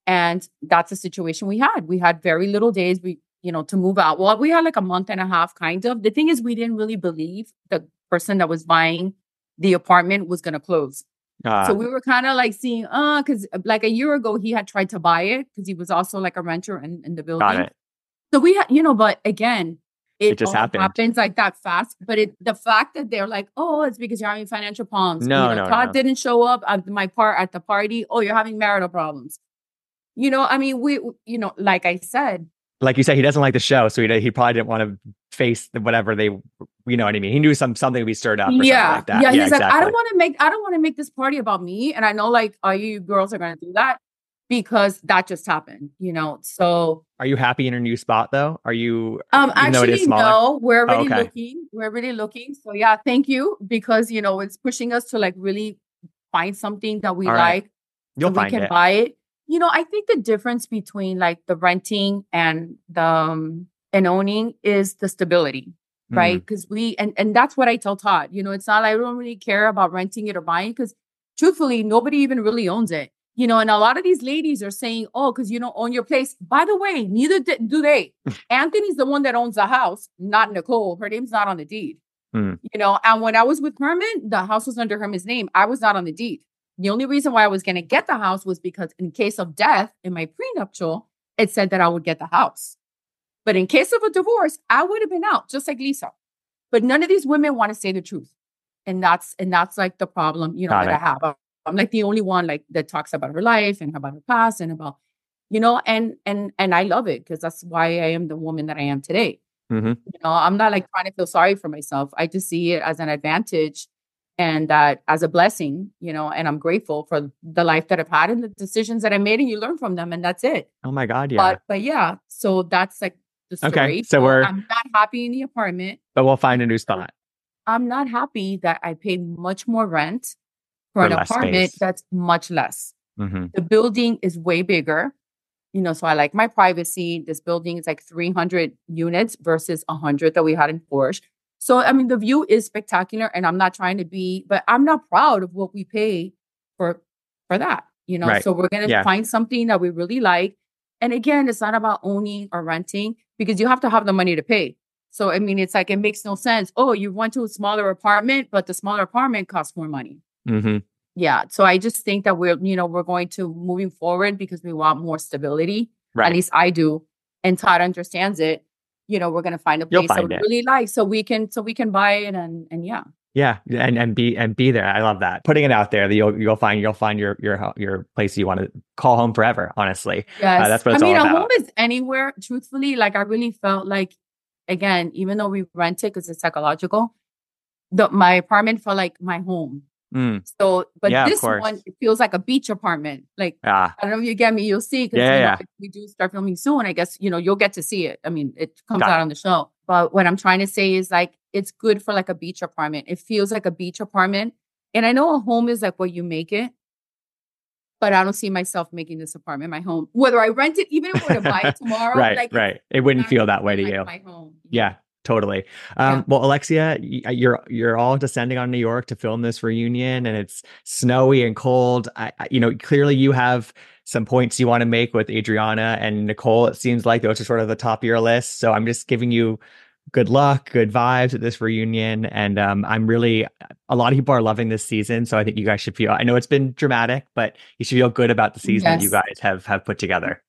And that's the situation we had. We had very little days we, you know, to move out. Well, we had like a month and a half kind of. The thing is we didn't really believe the person that was buying the apartment was going to close. Uh, so we were kind of like seeing, uh, because like a year ago he had tried to buy it because he was also like a renter in, in the building. So we had, you know, but again, it,
it just happened.
happens like that fast. But it the fact that they're like, oh, it's because you're having financial problems.
No, you know,
no, Todd
no.
didn't show up at my part at the party. Oh, you're having marital problems. You know, I mean, we, you know, like I said,
like you said, he doesn't like the show, so he he probably didn't want to face whatever they, you know what I mean. He knew some something would be stirred up.
yeah,
like yeah.
He's exactly. like, I don't want to make I don't want to make this party about me. And I know, like, all you girls are going to do that because that just happened, you know. So
are you happy in your new spot though? Are you
um actually no, we're already oh, okay. looking. We're already looking. So yeah, thank you because you know it's pushing us to like really find something that we All like.
You'll so
find we can
it.
buy it. You know, I think the difference between like the renting and the um, and owning is the stability, right? Because mm. we and and that's what I tell Todd. You know, it's not like I don't really care about renting it or buying because truthfully, nobody even really owns it you know, and a lot of these ladies are saying, oh, because you don't own your place. By the way, neither do they. Anthony's the one that owns the house, not Nicole. Her name's not on the deed. Mm. You know, and when I was with Herman, the house was under Herman's name. I was not on the deed. The only reason why I was going to get the house was because in case of death in my prenuptial, it said that I would get the house. But in case of a divorce, I would have been out, just like Lisa. But none of these women want to say the truth. And that's and that's like the problem, you know, Got that it. I have. I'm like the only one like that talks about her life and about her past and about, you know, and and and I love it because that's why I am the woman that I am today. Mm-hmm. You know, I'm not like trying to feel sorry for myself. I just see it as an advantage and that as a blessing, you know, and I'm grateful for the life that I've had and the decisions that I made, and you learn from them, and that's it.
Oh my God, yeah.
But but yeah, so that's like the story.
Okay, so, so we're
I'm not happy in the apartment,
but we'll find a new spot.
I'm not happy that I pay much more rent for, for an apartment space. that's much less. Mm-hmm. The building is way bigger. You know, so I like my privacy. This building is like 300 units versus 100 that we had in Porsche. So, I mean, the view is spectacular, and I'm not trying to be, but I'm not proud of what we pay for for that. You know, right. so we're gonna yeah. find something that we really like. And again, it's not about owning or renting because you have to have the money to pay. So, I mean, it's like it makes no sense. Oh, you went to a smaller apartment, but the smaller apartment costs more money. Mm-hmm. Yeah. So I just think that we're, you know, we're going to moving forward because we want more stability. Right. At least I do. And Todd understands it. You know, we're gonna find a place that we really like so we can so we can buy it and and yeah.
Yeah, and and be and be there. I love that. Putting it out there, that you'll you'll find you'll find your your your place you want to call home forever. Honestly, uh,
yes,
uh, that's what
I mean.
a
home is anywhere. Truthfully, like I really felt like, again, even though we rent it because it's psychological, the my apartment felt like my home. Mm. So, but yeah, this one it feels like a beach apartment. Like ah. I don't know if you get me. You'll see because
yeah,
you
know, yeah.
we do start filming soon. I guess you know you'll get to see it. I mean, it comes Got out it. on the show. But what I'm trying to say is like it's good for like a beach apartment. It feels like a beach apartment, and I know a home is like what you make it. but I don't see myself making this apartment my home. Whether I rent it, even if we're to buy it tomorrow,
right,
like
right. It wouldn't feel that way to
like
you.
My home.
Yeah, totally. Um,
Yeah.
Well, Alexia, uh, you're you're all descending on New York to film this reunion, and it's snowy and cold. I, I- you know, clearly you have some points you want to make with Adriana and Nicole. It seems like those are sort of the top of your list. So I'm just giving you good luck, good vibes at this reunion, and um, I'm really a lot of people are loving this season. So I think you guys should feel. I know it's been dramatic, but you should feel good about the season that you guys have have put together.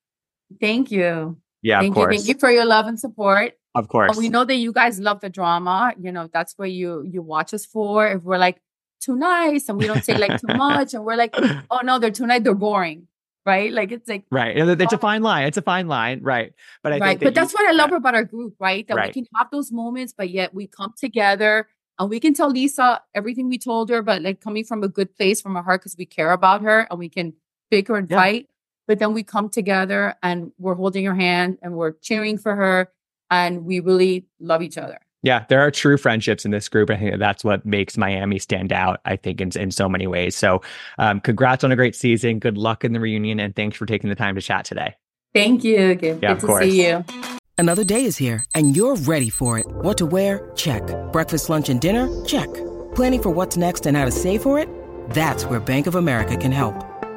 Thank you.
Yeah,
thank
of course,
you. Thank you for your love and support.
of course.
And we know that you guys love the drama. You know, that's what you you watch us for. If we're like too nice and we don't say like too much, and we're like, oh no, they're too nice, they're boring. Right? Like it's like
Right. It's a fine line. It's a fine line. Right. But I
right.
think that
But that's
you-
what I love
yeah.
about our group, right? That
Right.
we can have those moments, but yet we come together and we can tell Lisa everything we told her, but like coming from a good place from our heart because we care about her and we can bicker and
Yeah.
fight. But then we come together and we're holding her hand and we're cheering for her and we really love each other.
Yeah, there are true friendships in this group. I think that's what makes Miami stand out, I think, in, in so many ways. So, um, congrats on a great season. Good luck in the reunion. And thanks for taking the time to chat today.
Thank you. Good,
Yeah,
good
of
to
course.
see you.
Another day is here, and you're ready for it. What to wear? Check. Breakfast, lunch, and dinner? Check. Planning for what's next and how to save for it? That's where Bank of America can help.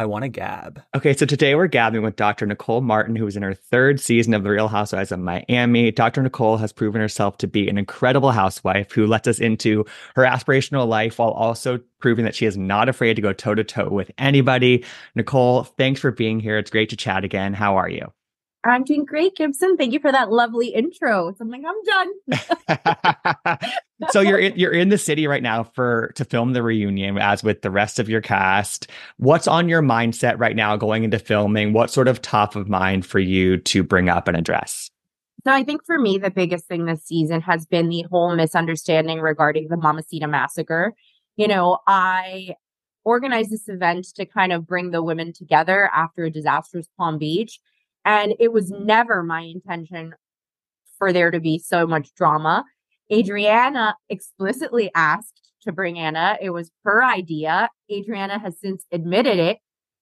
I want to gab. Okay, so today we're gabbing with Dr. Nicole Martin, who is in her third season of The Real Housewives of Miami. Dr. Nicole has proven herself to be an incredible housewife who lets us into her aspirational life while also proving that she is not afraid to go toe to toe with anybody. Nicole, thanks for being here. It's great to chat again. How are you?
I'm doing great, Gibson. Thank you for that lovely intro. So I'm like, I'm done.
so you're in, you're in the city right now for to film the reunion as with the rest of your cast. What's on your mindset right now going into filming? What sort of top of mind for you to bring up and address?
So I think for me, the biggest thing this season has been the whole misunderstanding regarding the Mamacita massacre. You know, I organized this event to kind of bring the women together after a disastrous Palm Beach. And it was mm-hmm. never my intention for there to be so much drama. Adriana explicitly asked to bring Ana. It was her idea. Adriana has since admitted it.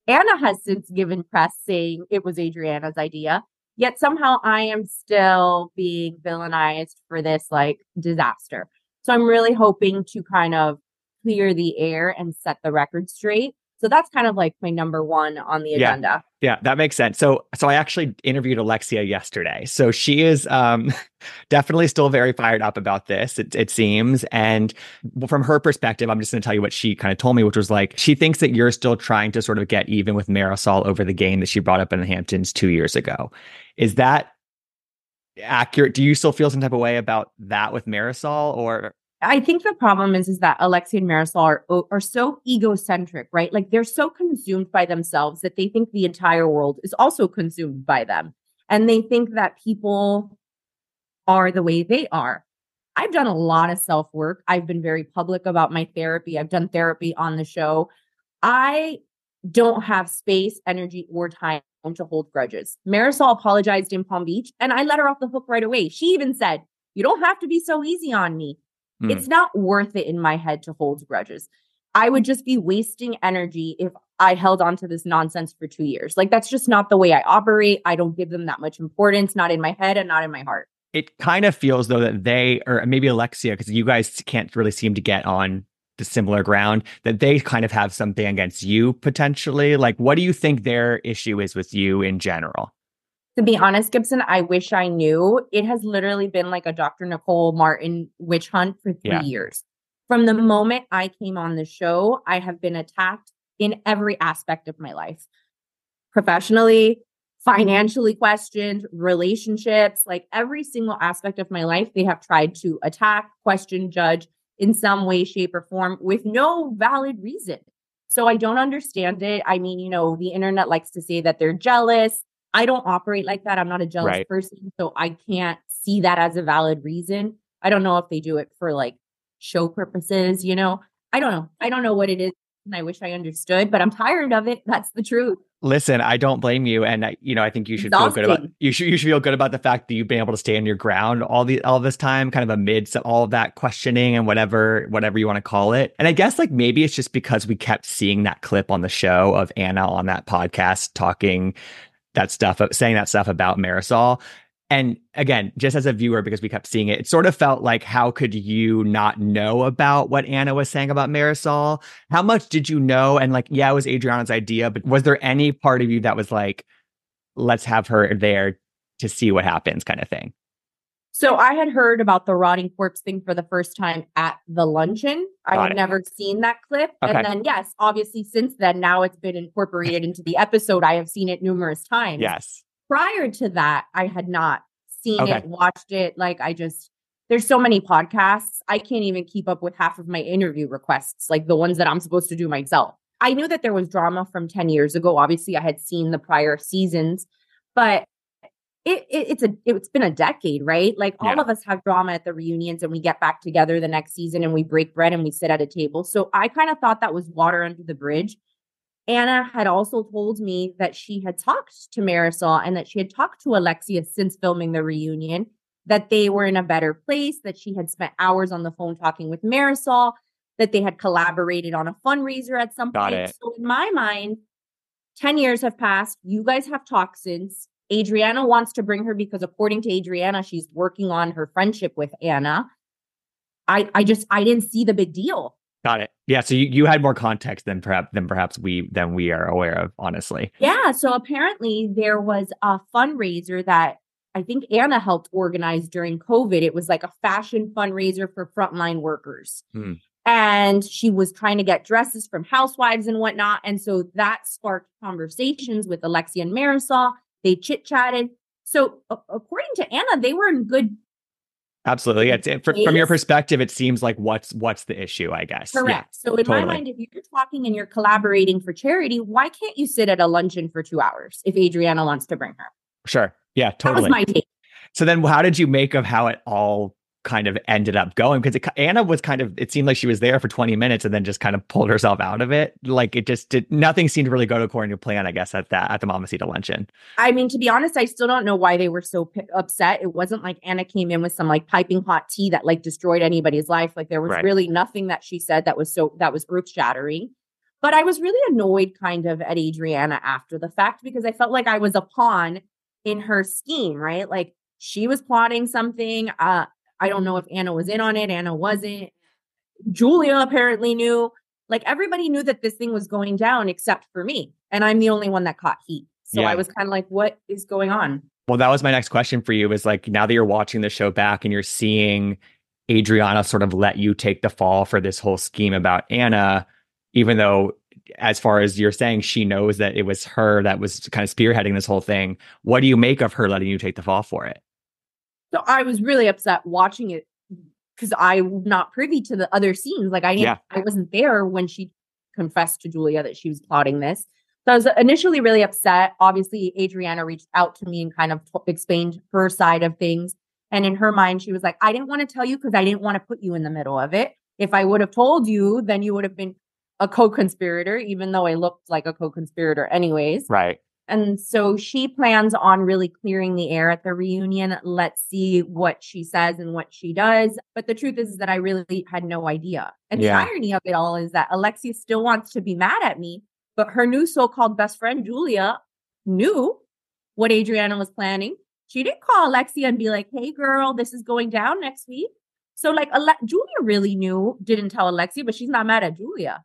Ana has since given press saying it was Adriana's idea. Yet somehow I am still being villainized for this like disaster. So I'm really hoping to kind of clear the air and set the record straight. So that's kind of like my number one on the
Yeah.
agenda.
Yeah, that makes sense. So so I actually interviewed Alexia yesterday. So she is um definitely still very fired up about this, it, it seems. And from her perspective, I'm just going to tell you what she kind of told me, which was like she thinks that you're still trying to sort of get even with Marysol over the game that she brought up in the Hamptons two years ago. Is that accurate? Do you still feel some type of way about that with Marysol or
I think the problem is is that Alexia and Marysol are are so egocentric, right? Like they're so consumed by themselves that they think the entire world is also consumed by them, and they think that people are the way they are. I've done a lot of self work. I've been very public about my therapy. I've done therapy on the show. I don't have space, energy, or time to hold grudges. Marysol apologized in Palm Beach, and I let her off the hook right away. She even said, "You don't have to be so easy on me."
Hmm.
It's not worth it in my head to hold grudges. I would just be wasting energy if I held on to this nonsense for two years. Like, that's just not the way I operate. I don't give them that much importance, not in my head and not in my heart.
it kind of feels though that they or maybe Alexia because you guys can't really seem to get on the similar ground that they kind of have something against you potentially like what do you think their issue is with you in general
To be honest, Gibson, I wish I knew. It has literally been like a Dr. Nicole Martin witch hunt for three
Yeah.
years. From the moment I came on the show, I have been attacked in every aspect of my life professionally, financially questioned, relationships, like every single aspect of my life. They have tried to attack, question, judge in some way, shape, or form with no valid reason. So I don't understand it. I mean, you know, the internet likes to say that they're jealous. I don't operate like that. I'm not a jealous
Right.
person. So I can't see that as a valid reason. I don't know if they do it for like show purposes, you know? I don't know. I don't know what it is. And I wish I understood, but I'm tired of it. That's the truth.
Listen, I don't blame you, and I- you know I think you should feel good about
Exhausting.
you should you should feel good about the fact that you've been able to stand your ground all the all this time, kind of amidst all of that questioning and whatever whatever you want to call it. And I guess like maybe it's just because we kept seeing that clip on the show of Ana on that podcast talking that stuff, saying that stuff about Marysol. And again, just as a viewer, because we kept seeing it, it sort of felt like how could you not know about what Ana was saying about Marysol? How much did you know? And like, yeah, it was Adriana's idea, but was there any part of you that was like, let's have her there to see what happens, kind of thing?
So I had heard about the rotting corpse thing for the first time at the luncheon. I had
it.
never seen that clip.
Okay.
And then, yes, obviously, since then, now it's been incorporated into the episode. I have seen it numerous times.
Yes.
Prior to that, I had not seen
Okay.
it, watched it. Like, I just, there's so many podcasts. I can't even keep up with half of my interview requests, like the ones that I'm supposed to do myself. I knew that there was drama from 10 years ago. Obviously, I had seen the prior seasons, but it, it it's a it's been a decade, right? Like all
Yeah.
of us have drama at the reunions and we get back together the next season and we break bread and we sit at a table. So I kind of thought that was water under the bridge. Ana had also told me that she had talked to Marysol and that she had talked to Alexia since filming the reunion, that they were in a better place, that she had spent hours on the phone talking with Marysol, that they had collaborated on a fundraiser at some
Got
point.
it.
So in my mind, 10 years have passed. You guys have talked since. Adriana wants to bring her because according to Adriana, she's working on her friendship with Ana. I I just I didn't see the big deal.
Got it. Yeah. So you, you had more context than perhaps than perhaps we than we are aware of, honestly.
Yeah. So apparently there was a fundraiser that I think Ana helped organize during COVID. It was like a fashion fundraiser for frontline workers.
Hmm.
And she was trying to get dresses from housewives and whatnot. And so that sparked conversations with Alexia and Marysol. They chit chatted. So a- according to Ana, they were in good
Absolutely. It's, it, fr- from your perspective, it seems like what's what's the issue, I guess. Yeah.
Correct. So in
totally.
my mind, if you're talking and you're collaborating for charity, why can't you sit at a luncheon for two hours if Adriana wants to bring her?
Sure. Yeah, Totally.
That was my take.
So then, how did you make of how it all kind of ended up going? Because Ana was kind of, it seemed like she was there for 20 minutes and then just kind of pulled herself out of it. Like it just did, nothing seemed to really go according to plan, I guess, at that, at the Mamacita luncheon.
I mean, to be honest, I still don't know why they were so p- upset. It wasn't like Ana came in with some like piping hot tea that like destroyed anybody's life. Like there was
Right.
really nothing that she said that was so that was earth shattering. But I was really annoyed kind of at Adriana after the fact because I felt like I was a pawn in her scheme, right? Like she was plotting something. Uh, I don't know if Ana was in on it. Ana wasn't. Julia apparently knew. Like everybody knew that this thing was going down except for me. And I'm the only one that caught heat. So
Yeah.
I was kind of like, what is going on?
Well, that was my next question for you is like, now that you're watching the show back and you're seeing Adriana sort of let you take the fall for this whole scheme about Ana, even though as far as you're saying, she knows that it was her that was kind of spearheading this whole thing. What do you make of her letting you take the fall for it?
So I was really upset watching it because I'm not privy to the other scenes. Like I
Yeah.
I wasn't there when she confessed to Julia that she was plotting this. So I was initially really upset. Obviously, Adriana reached out to me and kind of t- explained her side of things. And in her mind, she was like, I didn't want to tell you because I didn't want to put you in the middle of it. If I would have told you, then you would have been a co conspirator, even though I looked like a co conspirator, anyways.
Right.
And so she plans on really clearing the air at the reunion. Let's see what she says and what she does. But the truth is, is that I really had no idea. And
Yeah.
the irony of it all is that Alexia still wants to be mad at me, but her new so called best friend, Julia, knew what Adriana was planning. She didn't call Alexia and be like, hey, girl, this is going down next week. So, like, Ale- Julia really knew, didn't tell Alexia, but she's not mad at Julia.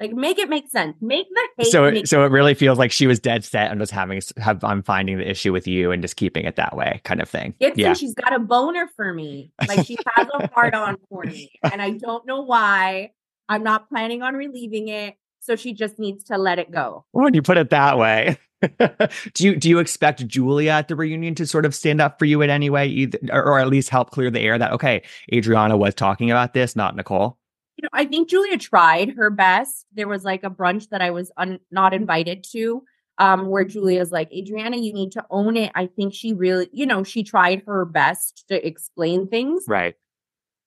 Like, make it make sense. Make the hate
So,
make
so it really feels like she was dead set on just having, have, I'm finding the issue with you and just keeping it that way kind of thing.
Gibson,
yeah.
she's got a boner for me. Like she has a hard on for me. And I don't know why. I'm not planning on relieving it. So she just needs to let it go.
When you put it that way. do you do you expect Julia at the reunion to sort of stand up for you in any way, either, or, or at least help clear the air that okay, Adriana was talking about this, not Nicole?
You know, I think Julia tried her best. There was like a brunch that I was un- not invited to, um, where Julia's like, Adriana, you need to own it. I think she really, you know, she tried her best to explain things.
Right.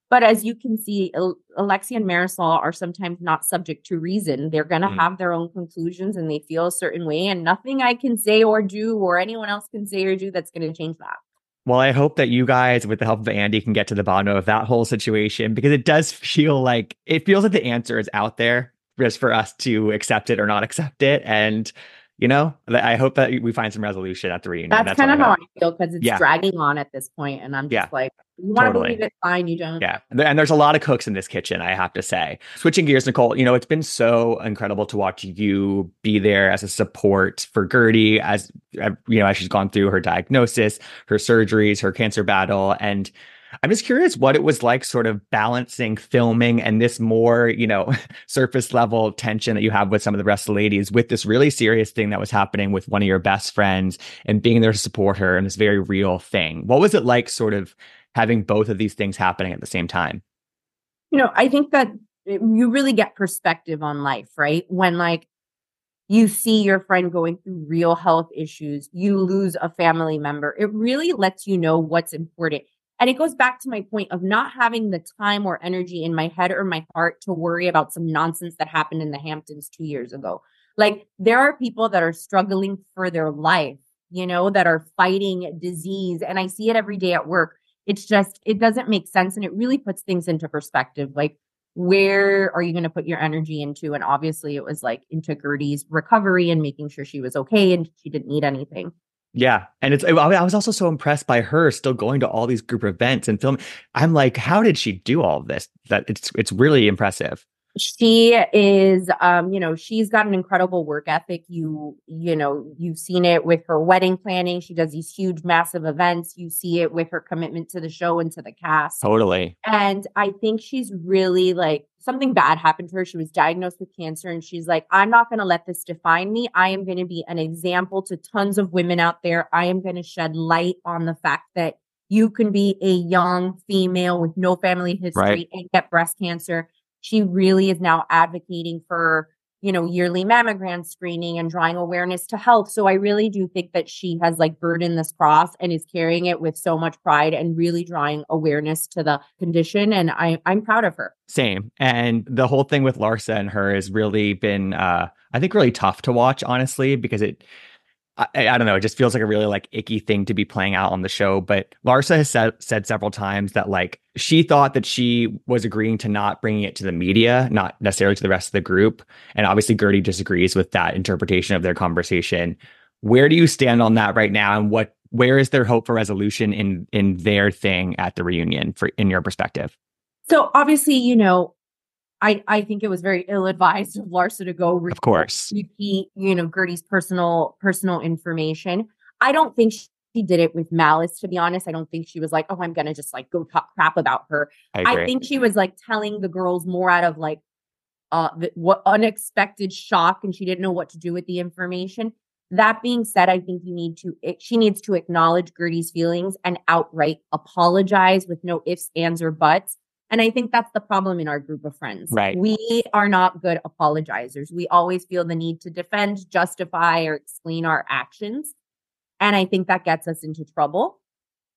But as you can see, Alexia and Marysol are sometimes not subject to reason. They're going to mm. have their own conclusions and they feel a certain way. And nothing I can say or do or anyone else can say or do that's going to change that.
Well, I hope that you guys, with the help of Andy, can get to the bottom of that whole situation because it does feel like it feels like the answer is out there just for us to accept it or not accept it. And you know, I hope that we find some resolution at the reunion.
That's, That's kind of how I feel because it's yeah. dragging on at this point, and I'm just yeah. like, you want to totally. believe it, fine. You don't.
Yeah, and there's a lot of cooks in this kitchen. I have to say. Switching gears, Nicole. You know, it's been so incredible to watch you be there as a support for Guerdy as uh, you know as she's gone through her diagnosis, her surgeries, her cancer battle, and I'm just curious what it was like sort of balancing filming and this more, you know, surface level tension that you have with some of the rest of the ladies with this really serious thing that was happening with one of your best friends and being there to support her and this very real thing. What was it like sort of having both of these things happening at the same time?
You know, I think that you really get perspective on life, right? When like you see your friend going through real health issues, you lose a family member, it really lets you know what's important. And it goes back to my point of not having the time or energy in my head or my heart to worry about some nonsense that happened in the Hamptons two years ago. Like there are people that are struggling for their life, you know, that are fighting disease. And I see it every day at work. It's just, it doesn't make sense. And it really puts things into perspective. Like, where are you going to put your energy into? And obviously, it was like into Guerdy's recovery and making sure she was okay and she didn't need anything.
Yeah, and it's I was also so impressed by her still going to all these group events and film. I'm like, how did she do all this? That it's it's really impressive
she is um you know she's got an incredible work ethic. You you know you've seen it with her wedding planning. She does these huge massive events. You see it with her commitment to the show and to the cast.
Totally.
And i think she's really like something bad happened to her. She was diagnosed with cancer and she's like i'm not going to let this define me. I am going to be an example to tons of women out there. I am going to shed light on the fact that you can be a young female with no family history right. and get breast cancer she really is now advocating for you know yearly mammogram screening and drawing awareness to health. So i really do think that she has like burdened this cross and is carrying it with so much pride and really drawing awareness to the condition and I, i'm proud of her.
Same. And the whole thing with larsa and her has really been uh i think really tough to watch honestly because it I, I, don't know. It just feels like a really like icky thing to be playing out on the show. But Larsa has said, said several times that like she thought that she was agreeing to not bringing it to the media, not necessarily to the rest of the group. And obviously, Guerdy disagrees with that interpretation of their conversation. Where do you stand on that right now? And what where is there hope for resolution in in their thing at the reunion for in your perspective?
So obviously, you know, I, I think it was very ill advised of Larsa to go
re- of course
repeat, you know, Guerdy's personal personal information. I don't think she did it with malice, to be honest. I don't think she was like, oh, I'm gonna just like go talk crap about her. I, I think she was like telling the girls more out of like uh the, what unexpected shock and she didn't know what to do with the information. That being said, I think you need to, it, she needs to acknowledge Guerdy's feelings and outright apologize with no ifs, ands, or buts and I think that's the problem in our group of friends.
Right.
We are not good apologizers. We always feel the need to defend, justify, or explain our actions. And I think that gets us into trouble.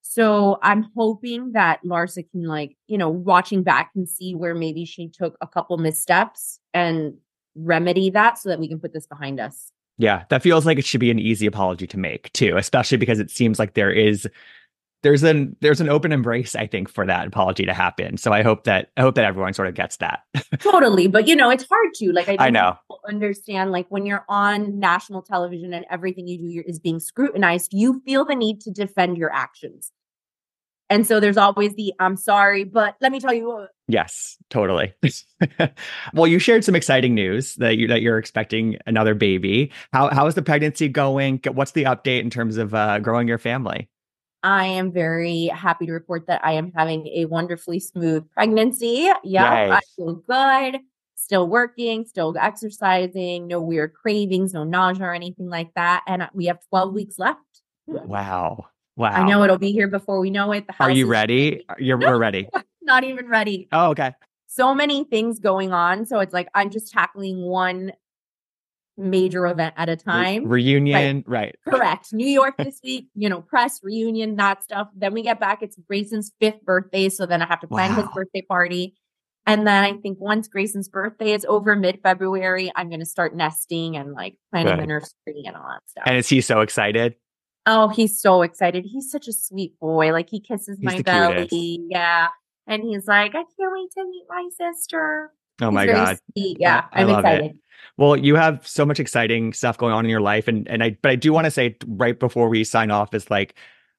So I'm hoping that Larsa can like, you know, watching back and see where maybe she took a couple missteps and remedy that so that we can put this behind us.
Yeah, that feels like it should be an easy apology to make too, especially because it seems like there is there's an there's an open embrace i think for that apology to happen. So i hope that i hope that everyone sort of gets that.
Totally. But you know it's hard to like i,
I know.
understand like when you're on national television and everything you do is being scrutinized you feel the need to defend your actions. And so there's always the i'm sorry but let me tell you uh,
yes totally. Well you shared some exciting news that you that you're expecting another baby. How how is the pregnancy going? What's the update in terms of uh, growing your family
I am very happy to report that I am having a wonderfully smooth pregnancy. Yeah, nice. I feel good. Still working, still exercising, no weird cravings, no nausea or anything like that. And we have 12 weeks left.
Wow. Wow.
I know it'll be here before we know it.
Are you ready? You're we're ready.
Not even ready.
Oh, okay.
so many things going on. So it's like I'm just tackling one major event at a time.
Reunion, right.
right. Correct. New York this week, you know, press, reunion, that stuff. Then we get back. It's Grayson's fifth birthday. So then I have to plan wow. his birthday party. And then I think once Grayson's birthday is over mid February, I'm going to start nesting and like planning the nursery and all that stuff.
And is he so excited?
Oh, he's so excited. He's such a sweet boy. Like he kisses he's my belly. Cutest. Yeah. And he's like, I can't wait to meet my sister.
Oh he's my God.
Sweet. Yeah. I, am excited. It.
Well, you have so much exciting stuff going on in your life. And and I but I do want to say right before we sign off is like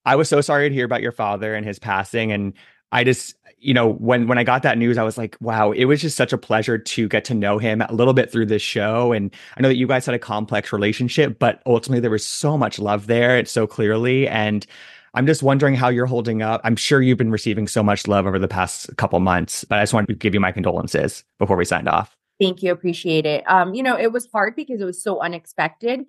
I was so sorry to hear about your father and his passing. And I just, you know, when when I got that news, I was like, wow, it was just such a pleasure to get to know him a little bit through this show. And I know that you guys had a complex relationship, but ultimately there was so much love there, it's so clearly. And I'm just wondering how you're holding up. I'm sure you've been receiving so much love over the past couple months, but I just wanted to give you my condolences before we signed off.
Thank you. Appreciate it. Um, you know, it was hard because it was so unexpected.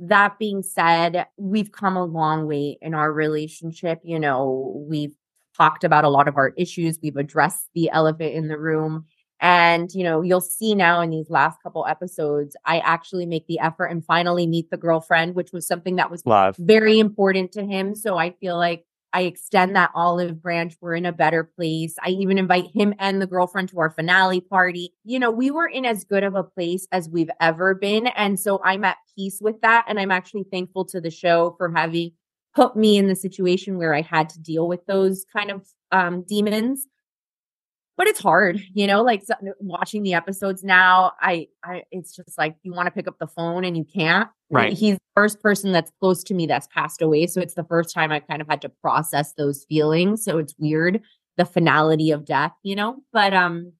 That being said, we've come a long way in our relationship. You know, we've talked about a lot of our issues, we've addressed the elephant in the room. And, you know, you'll see now in these last couple episodes, I actually make the effort and finally meet the girlfriend, which was something that was very important to him. So I feel like I extend that olive branch. We're in a better place. I even invite him and the girlfriend to our finale party. You know, we were in as good of a place as we've ever been. And so I'm at peace with that. And I'm actually thankful to the show for having put me in the situation where I had to deal with those kind of um, demons but it's hard, you know, like so, watching the episodes now, I, I, it's just like you want to pick up the phone and you can't.
Right.
He's the first person that's close to me that's passed away. So it's the first time I've kind of had to process those feelings. So it's weird, the finality of death, you know, but, um,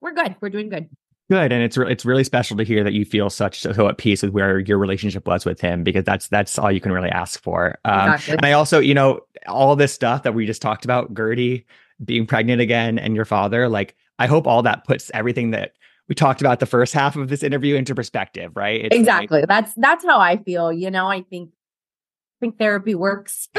we're good. We're doing good.
Good, and it's re- it's really special to hear that you feel such so at peace with where your relationship was with him because that's that's all you can really ask for. Um. And I also, you know, all this stuff that we just talked about, Guerdy, being pregnant again and your father like i hope all that puts everything that we talked about the first half of this interview into perspective right?
It's exactly. Like, that's that's how i feel you know i think I think therapy works.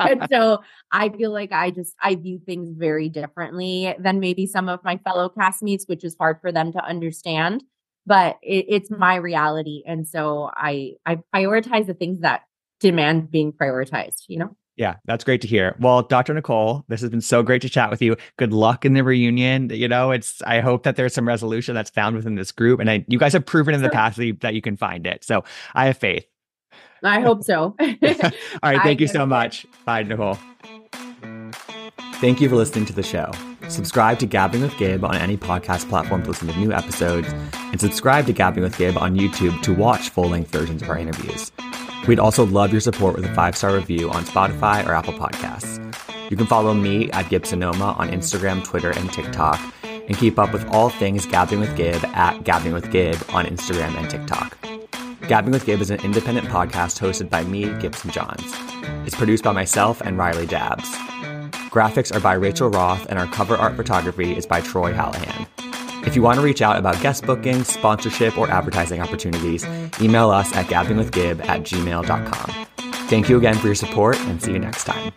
And so i feel like i just i view things very differently than maybe some of my fellow castmates which is hard for them to understand but it, it's my reality. And so i i prioritize the things that demand being prioritized you know
yeah, that's great to hear. Well, Dr. Nicole, this has been so great to chat with you. Good luck in the reunion. You know, it's I hope that there's some resolution that's found within this group, and I, you guys have proven in the past that you, can find it. So I have faith.
I hope so.
All right, thank you so much. Bye, Nicole. Thank you for listening to the show. Subscribe to Gabbing with Gib on any podcast platform to listen to new episodes, and subscribe to Gabbing with Gib on YouTube to watch full length versions of our interviews. We'd also love your support with a five star review on Spotify or Apple Podcasts. You can follow me at Gibsonoma on Instagram, Twitter, and TikTok, and keep up with all things Gabbing with Gib at Gabbing with Gib on Instagram and TikTok. Gabbing with Gib is an independent podcast hosted by me, Gibson Johns. It's produced by myself and Riley Dabbs. Graphics are by Rachel Roth, and our cover art photography is by Troy Hallahan. If you want to reach out about guest bookings, sponsorship, or advertising opportunities, email us at gabbingwithgib at gmail.com. Thank you again for your support and see you next time.